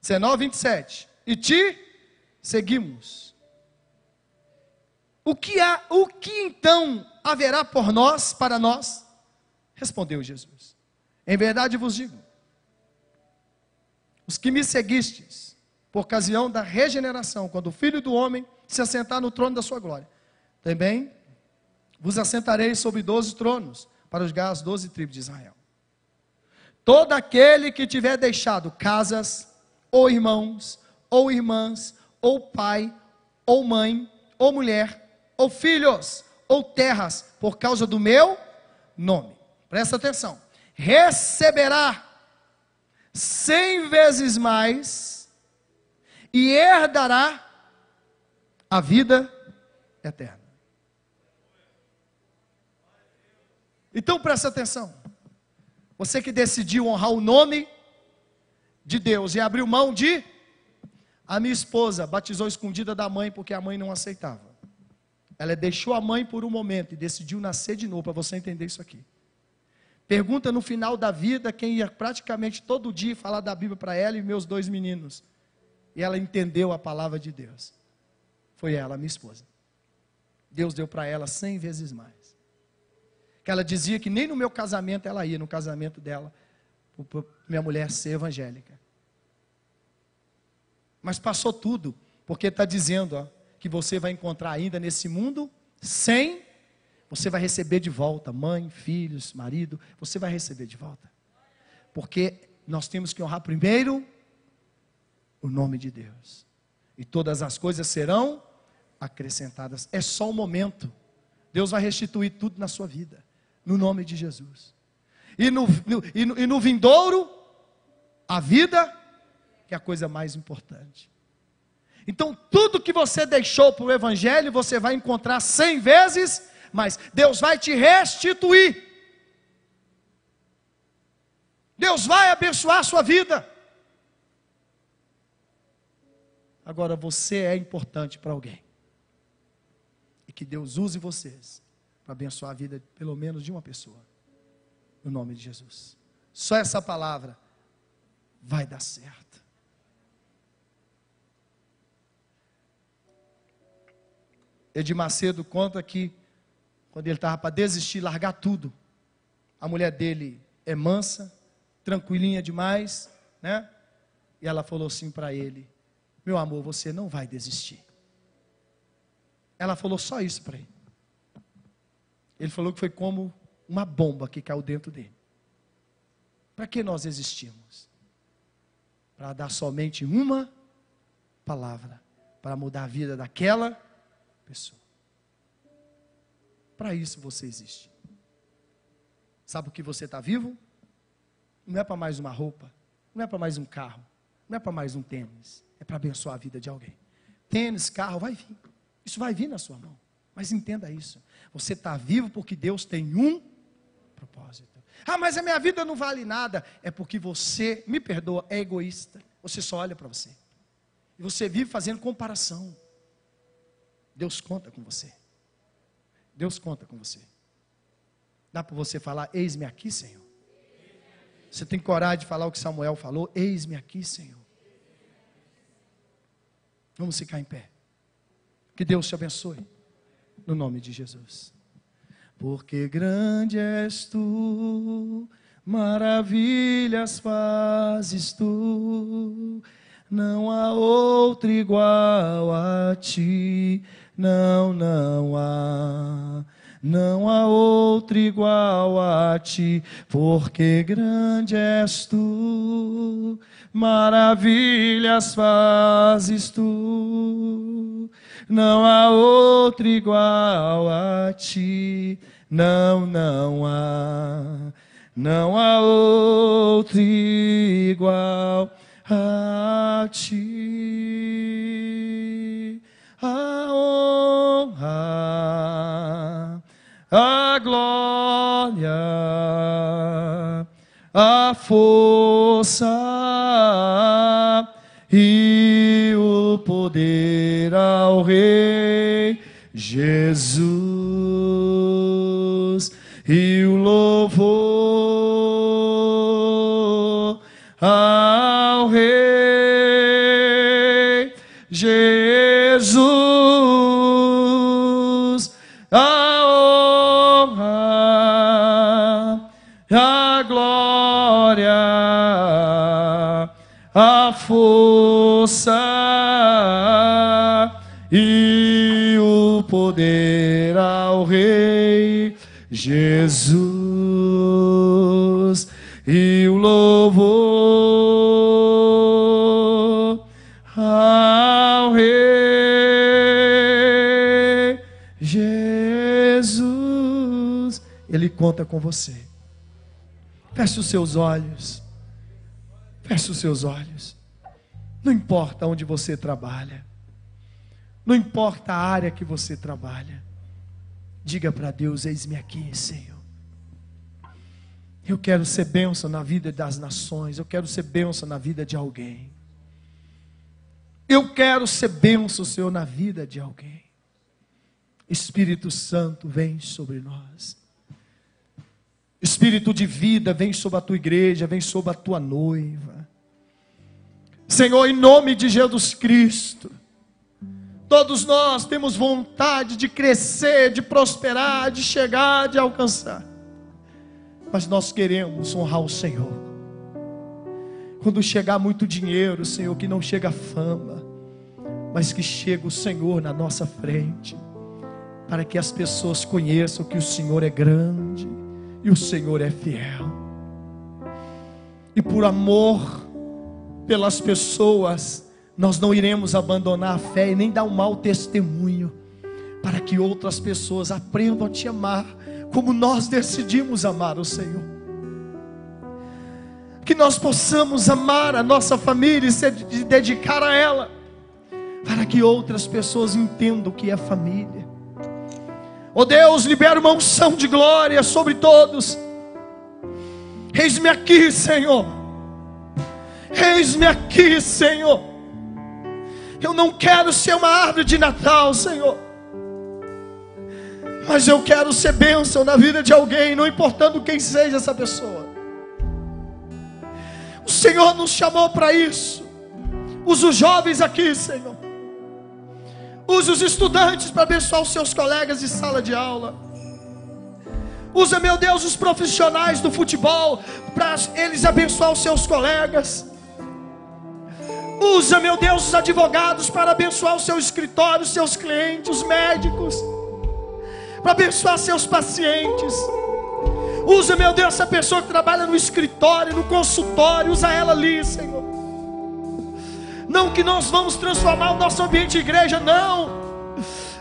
19, 27. E te seguimos. O que há, o que então haverá por nós, para nós? Respondeu Jesus. Em verdade vos digo: os que me seguistes, por ocasião da regeneração, quando o Filho do homem se assentar no trono da sua glória, também vos assentarei sobre doze tronos, para julgar as doze tribos de Israel. Todo aquele que tiver deixado casas, ou irmãos, ou irmãs, ou pai, ou mãe, ou mulher, ou filhos, ou terras, por causa do meu nome. Presta atenção. Receberá cem vezes mais e herdará a vida eterna. Então presta atenção. Você que decidiu honrar o nome de Deus e abriu mão de. A minha esposa batizou escondida da mãe porque a mãe não aceitava. Ela deixou a mãe por um momento e decidiu nascer de novo, para você entender isso aqui. Pergunta no final da vida quem ia praticamente todo dia falar da Bíblia para ela e meus dois meninos. E ela entendeu a palavra de Deus. Foi ela, minha esposa. Deus deu para ela cem vezes mais. Que ela dizia que nem no meu casamento ela ia, no casamento dela, para minha mulher ser evangélica. Mas passou tudo, porque está dizendo, ó, que você vai encontrar ainda nesse mundo, sem você vai receber de volta, mãe, filhos, marido, você vai receber de volta. Porque nós temos que honrar primeiro o nome de Deus. E todas as coisas serão acrescentadas. É só um momento. Deus vai restituir tudo na sua vida, no nome de Jesus. E no, no, e no, e no vindouro, a vida, que é a coisa mais importante. Então, tudo que você deixou para o Evangelho, você vai encontrar cem vezes, mas Deus vai te restituir. Deus vai abençoar a sua vida. Agora você é importante para alguém. E que Deus use vocês para abençoar a vida pelo menos de uma pessoa. No nome de Jesus. Só essa palavra vai dar certo. Edir Macedo conta que quando ele estava para desistir, largar tudo, a mulher dele é mansa, tranquilinha demais, né? E ela falou assim para ele: Meu amor, você não vai desistir. Ela falou só isso para ele. Ele falou que foi como uma bomba que caiu dentro dele. Para que nós existimos? Para dar somente uma palavra para mudar a vida daquela pessoa. Para isso você existe. Sabe o que você está vivo? Não é para mais uma roupa, não é para mais um carro, não é para mais um tênis, é para abençoar a vida de alguém. Tênis, carro, vai vir. Isso vai vir na sua mão. Mas entenda isso. Você está vivo porque Deus tem um propósito. Ah, mas a minha vida não vale nada. É porque você, me perdoa, é egoísta. Você só olha para você. E você vive fazendo comparação. Deus conta com você. Deus conta com você. Dá para você falar, eis-me aqui, Senhor. Você tem coragem de falar o que Samuel falou? Eis-me aqui, Senhor. Vamos ficar em pé. Que Deus te abençoe. No nome de Jesus. Porque grande és tu, maravilhas fazes tu, não há outro igual a ti, não, não há. Não há outro igual a ti, porque grande és tu, maravilhas fazes tu. Não há outro igual a ti, não, não há. Não há outro igual a ti. A honra a glória, a força e o poder ao Rei Jesus poder ao Rei Jesus e o louvor ao Rei Jesus. Ele conta com você. Feche os seus olhos. Feche os seus olhos. Não importa onde você trabalha. Não importa a área que você trabalha. Diga para Deus: Eis-me aqui, Senhor. Eu quero ser bênção na vida das nações. Eu quero ser bênção na vida de alguém. Eu quero ser bênção, Senhor, na vida de alguém. Espírito Santo, vem sobre nós. Espírito de vida, vem sobre a tua igreja, vem sobre a tua noiva. Senhor, em nome de Jesus Cristo, todos nós temos vontade de crescer, de prosperar, de chegar, de alcançar, mas nós queremos honrar o Senhor. Quando chegar muito dinheiro, Senhor, que não chega fama, mas que chega o Senhor na nossa frente, para que as pessoas conheçam que o Senhor é grande e o Senhor é fiel. E por amor, pelas pessoas, nós não iremos abandonar a fé e nem dar um mau testemunho, para que outras pessoas aprendam a te amar, como nós decidimos amar o Senhor. Que nós possamos amar a nossa família e se dedicar a ela, para que outras pessoas entendam o que é família. Oh Deus, libera uma unção de glória sobre todos. Eis-me aqui, Senhor. Eis-me aqui, Senhor. Eu não quero ser uma árvore de Natal, Senhor. Mas eu quero ser bênção na vida de alguém, não importando quem seja essa pessoa. O Senhor nos chamou para isso. Usa os jovens aqui, Senhor. Usa os estudantes para abençoar os seus colegas de sala de aula. Usa, meu Deus, os profissionais do futebol para eles abençoar os seus colegas. Usa, meu Deus, os advogados para abençoar o seu escritório, os seus clientes, os médicos, para abençoar seus pacientes. Usa, meu Deus, essa pessoa que trabalha no escritório, no consultório, usa ela ali, Senhor. Não que nós vamos transformar o nosso ambiente de igreja, não.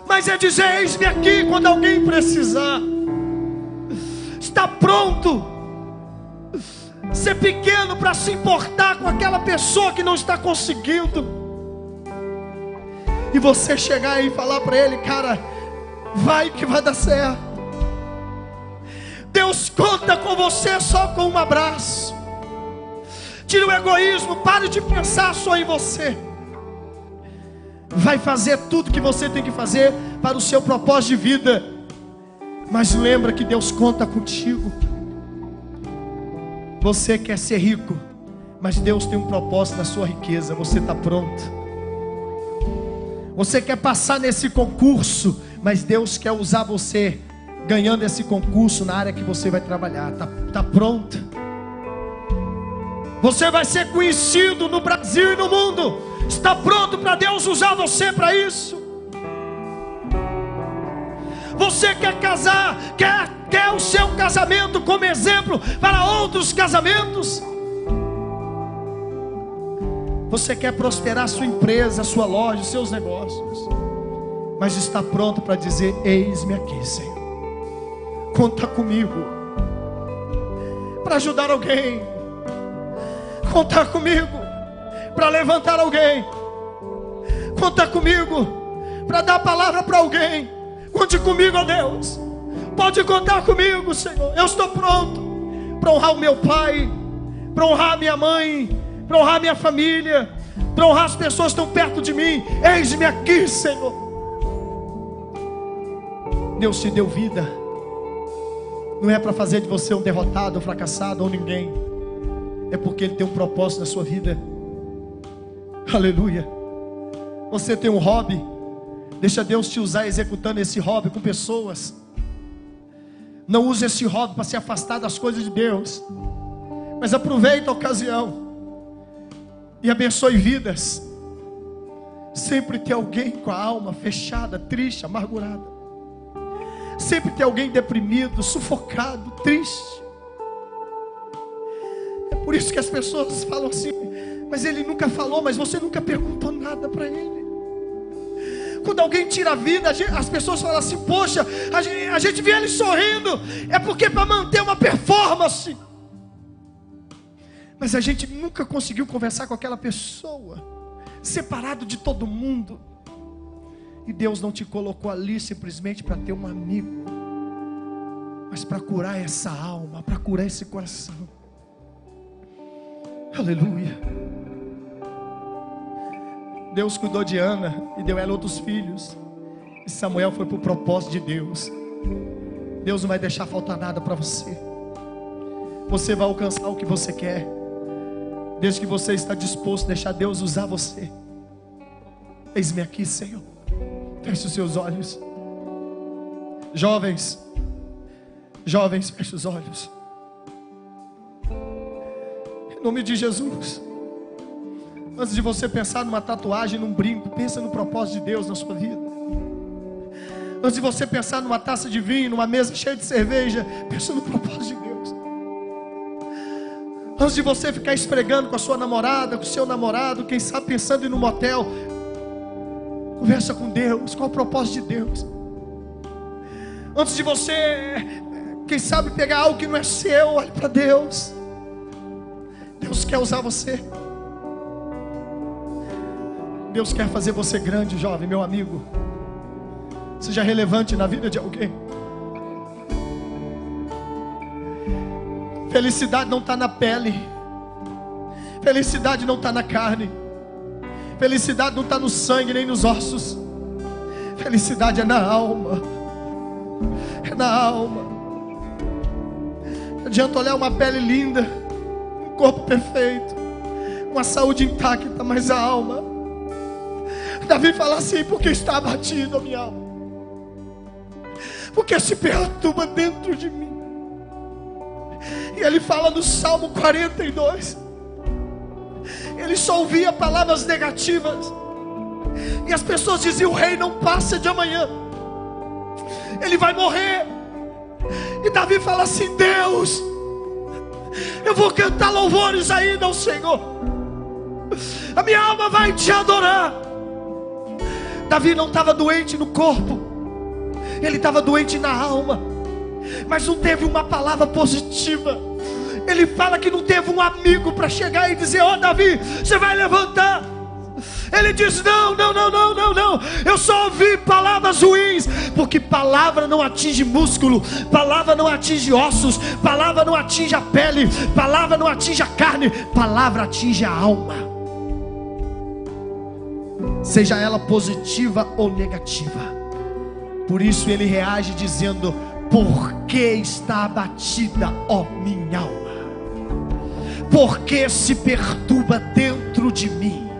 Mas é dizer: eis-me aqui quando alguém precisar. Está pronto. Ser pequeno para se importar com aquela pessoa que não está conseguindo. E você chegar e falar para ele, cara, vai que vai dar certo. Deus conta com você só com um abraço. Tire o egoísmo, pare de pensar só em você. Vai fazer tudo que você tem que fazer para o seu propósito de vida. Mas lembra que Deus conta contigo. Você quer ser rico, mas Deus tem um propósito na sua riqueza. Você está pronto. Você quer passar nesse concurso, mas Deus quer usar você ganhando esse concurso na área que você vai trabalhar. Está tá pronto? Você vai ser conhecido no Brasil e no mundo. Está pronto para Deus usar você para isso? Você quer casar, quer, quer o seu casamento como exemplo para outros casamentos? Você quer prosperar sua empresa, sua loja, seus negócios, mas está pronto para dizer: Eis-me aqui, Senhor. Conta comigo para ajudar alguém, contar comigo para levantar alguém, contar comigo para dar palavra para alguém. Conte comigo, ó Deus. Pode contar comigo, Senhor. Eu estou pronto para honrar o meu pai, para honrar a minha mãe, para honrar a minha família, para honrar as pessoas que estão perto de mim. Eis-me aqui, Senhor. Deus te deu vida. Não é para fazer de você um derrotado, um fracassado ou ninguém é porque Ele tem um propósito na sua vida. Aleluia. Você tem um hobby, deixa Deus te usar executando esse hobby com pessoas. Não use esse hobby para se afastar das coisas de Deus, mas aproveita a ocasião e abençoe vidas. Sempre tem alguém com a alma fechada, triste, amargurada. Sempre tem alguém deprimido, sufocado, triste. Por isso que as pessoas falam assim, mas ele nunca falou, mas você nunca perguntou nada para ele. Quando alguém tira a vida, as pessoas falam assim: Poxa, a gente, a gente vê ele sorrindo, é porque para manter uma performance. Mas a gente nunca conseguiu conversar com aquela pessoa, separado de todo mundo. E Deus não te colocou ali simplesmente para ter um amigo, mas para curar essa alma, para curar esse coração. Aleluia. Deus cuidou de Ana e deu ela outros filhos. E Samuel foi para o propósito de Deus. Deus não vai deixar faltar nada para você. Você vai alcançar o que você quer. Desde que você está disposto a deixar Deus usar você. Eis-me aqui, Senhor. Feche os seus olhos. Jovens, jovens, feche os olhos. Em nome de Jesus. Antes de você pensar numa tatuagem, num brinco, pensa no propósito de Deus na sua vida. Antes de você pensar numa taça de vinho, numa mesa cheia de cerveja, pensa no propósito de Deus. Antes de você ficar esfregando com a sua namorada, com o seu namorado, quem sabe pensando em no motel, conversa com Deus, qual o propósito de Deus. Antes de você, quem sabe pegar algo que não é seu, olhe para Deus. Deus quer usar você. Deus quer fazer você grande, jovem, meu amigo. Seja relevante na vida de alguém. Felicidade não está na pele. Felicidade não está na carne. Felicidade não está no sangue nem nos ossos. Felicidade é na alma. É na alma. Não adianta olhar uma pele linda, um corpo perfeito, uma saúde intacta, mas a alma. Davi fala assim: porque está abatido a minha alma, porque se perturba dentro de mim. E ele fala no Salmo 42. Ele só ouvia palavras negativas. E as pessoas diziam: o rei não passa de amanhã, ele vai morrer. E Davi fala assim: Deus, eu vou cantar louvores ainda ao Senhor, a minha alma vai te adorar. Davi não estava doente no corpo, ele estava doente na alma, mas não teve uma palavra positiva. Ele fala que não teve um amigo para chegar e dizer: Ó oh, Davi, você vai levantar. Ele diz: Não, não, não, não, não, não. Eu só ouvi palavras ruins, porque palavra não atinge músculo, palavra não atinge ossos, palavra não atinge a pele, palavra não atinge a carne, palavra atinge a alma. Seja ela positiva ou negativa. Por isso ele reage dizendo: Por que está abatida, ó minha alma? Por que se perturba dentro de mim?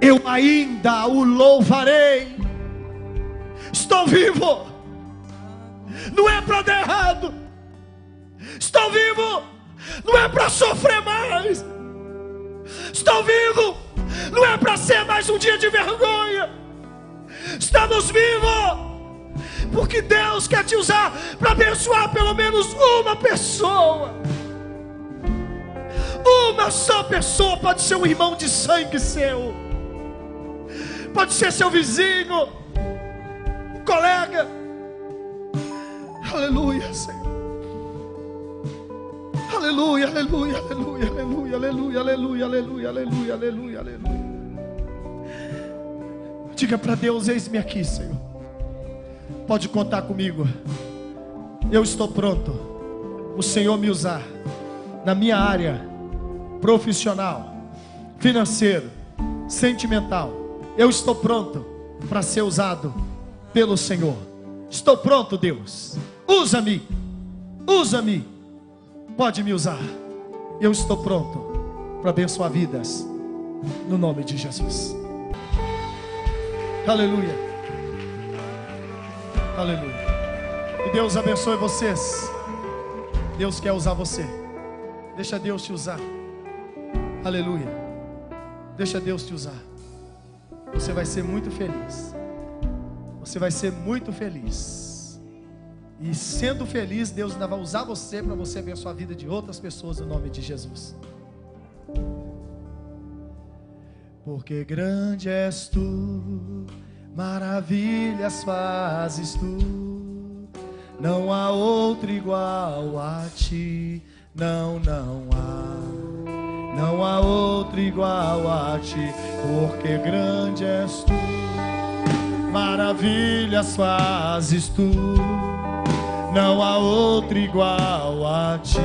eu ainda o louvarei. Estou vivo, não é para dar errado. Estou vivo, não é para sofrer mais. Estou vivo, não é para ser mais um dia de vergonha. Estamos vivos, porque Deus quer te usar para abençoar pelo menos uma pessoa. Uma só pessoa pode ser um irmão de sangue seu pode ser seu vizinho, colega. Aleluia, Senhor. Aleluia, aleluia, aleluia, aleluia, aleluia, aleluia, aleluia, aleluia, aleluia, aleluia. Diga para Deus: Eis-me aqui, Senhor. Pode contar comigo. Eu estou pronto. O Senhor me usar na minha área profissional, financeiro, sentimental eu estou pronto para ser usado pelo Senhor. Estou pronto, Deus. Usa-me. Usa-me. Pode me usar. Eu estou pronto para abençoar vidas. No nome de Jesus. Aleluia. Aleluia. Que Deus abençoe vocês. Deus quer usar você. Deixa Deus te usar. Aleluia. Deixa Deus te usar você vai ser muito feliz. Você vai ser muito feliz. E sendo feliz, Deus ainda vai usar você para você abençoar a vida de outras pessoas no nome de Jesus. Porque grande és tu, maravilhas fazes tu, não há outro igual a ti, não, não há. Não há outro igual a ti, porque grande és tu, maravilhas fazes tu. Não há outro igual a ti,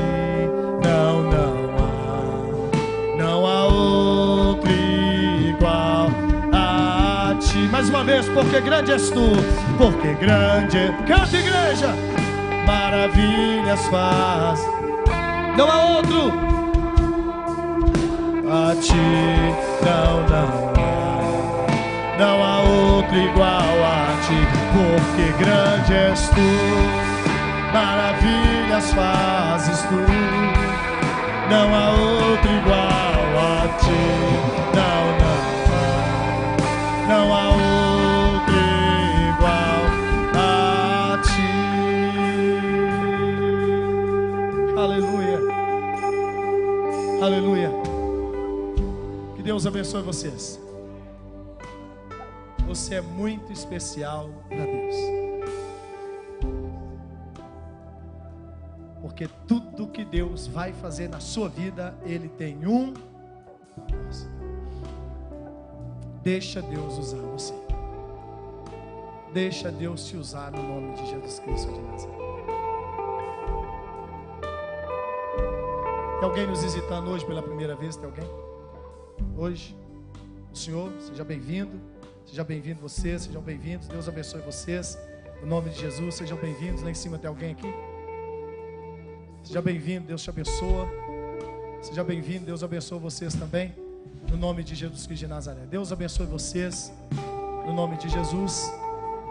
não, não há, não há outro igual a ti. Mais uma vez, porque grande és tu, porque grande, canta igreja, maravilhas faz. Não há outro a ti. Não, não há, não há outro igual a ti, porque grande és tu, maravilhas fazes tu. Não há outro igual a ti. Não, não não há outro igual a ti. Aleluia. Aleluia. Deus abençoe vocês. Você é muito especial para Deus. Porque tudo que Deus vai fazer na sua vida, Ele tem um Deixa Deus usar você. Deixa Deus te usar no nome de Jesus Cristo de Nazaré. Tem alguém nos visitando hoje pela primeira vez? Tem alguém? hoje. O Senhor, seja bem-vindo. Seja bem-vindo você, sejam bem-vindos. Deus abençoe vocês. Em nome de Jesus, sejam bem-vindos. Lá em cima tem alguém aqui? Seja bem-vindo, Deus te abençoa. Seja bem-vindo, Deus abençoe vocês também. No nome de Jesus Cristo de Nazaré. Deus abençoe vocês. No nome de Jesus.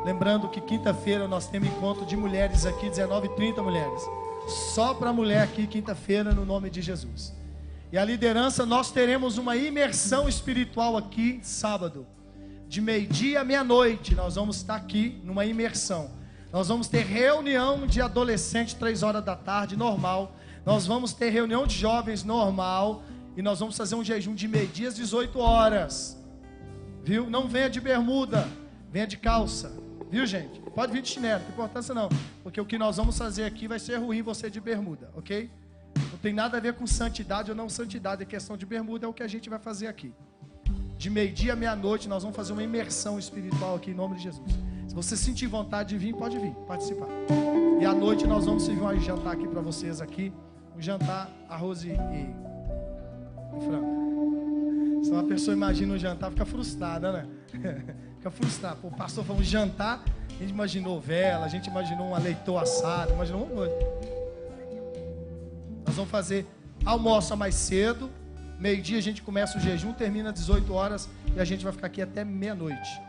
Lembrando que quinta-feira nós temos encontro de mulheres aqui, 19h30 mulheres. Só para mulher aqui, quinta-feira, no nome de Jesus. E a liderança, nós teremos uma imersão espiritual aqui, sábado. De meio-dia à meia-noite, nós vamos estar aqui numa imersão. Nós vamos ter reunião de adolescente, três horas da tarde, normal. Nós vamos ter reunião de jovens, normal. E nós vamos fazer um jejum de meio-dia às 18 horas. Viu? Não venha de bermuda, venha de calça. Viu, gente? Pode vir de chinelo, não tem importância não. Porque o que nós vamos fazer aqui vai ser ruim você de bermuda, ok? Não tem nada a ver com santidade ou não santidade, é questão de bermuda, é o que a gente vai fazer aqui. De meio-dia à meia-noite, nós vamos fazer uma imersão espiritual aqui em nome de Jesus. Se você sentir vontade de vir, pode vir, participar. E à noite nós vamos servir um jantar aqui para vocês aqui. Um jantar, arroz e, e, frango. Se uma pessoa imagina um jantar, fica frustrada, né? (laughs) fica frustrada. Pô, o pastor falou jantar, a gente imaginou vela, a gente imaginou um leitão assado, imaginou uma coisa. Nós vamos fazer almoça mais cedo, meio-dia a gente começa o jejum, termina às 18 horas e a gente vai ficar aqui até meia-noite.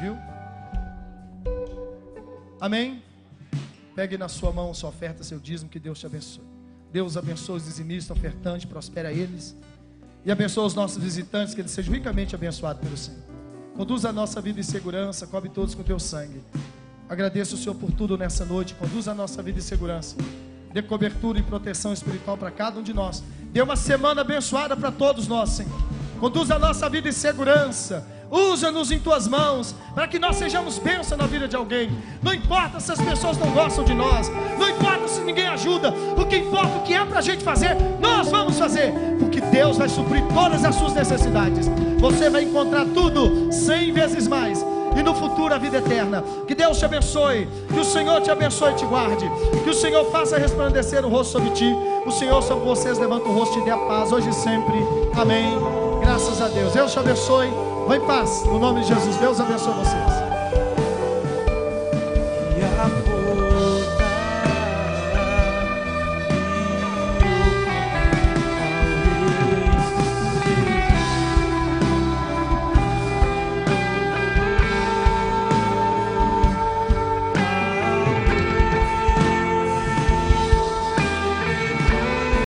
Viu? Amém? Pegue na sua mão sua oferta, seu dízimo, que Deus te abençoe. Deus abençoe os dizimistas, ofertantes, prospera eles. E abençoe os nossos visitantes, que eles sejam ricamente abençoados pelo Senhor. Conduza a nossa vida em segurança, cobre todos com teu sangue. Agradeço o Senhor por tudo nessa noite. Conduza a nossa vida em segurança. Dê cobertura e proteção espiritual para cada um de nós. Dê uma semana abençoada para todos nós, Senhor. Conduza a nossa vida em segurança. Usa-nos em tuas mãos, para que nós sejamos bênção na vida de alguém. Não importa se as pessoas não gostam de nós, não importa se ninguém ajuda, o que importa, o que é para a gente fazer, nós vamos fazer, porque Deus vai suprir todas as suas necessidades. Você vai encontrar tudo cem vezes mais e no futuro a vida eterna. Que Deus te abençoe, que o Senhor te abençoe e te guarde, que o Senhor faça resplandecer o rosto sobre ti, o Senhor sobre vocês levanta o rosto e dê a paz hoje e sempre. Amém. Graças a Deus. Deus te abençoe. Vai em paz. No nome de Jesus. Deus abençoe vocês.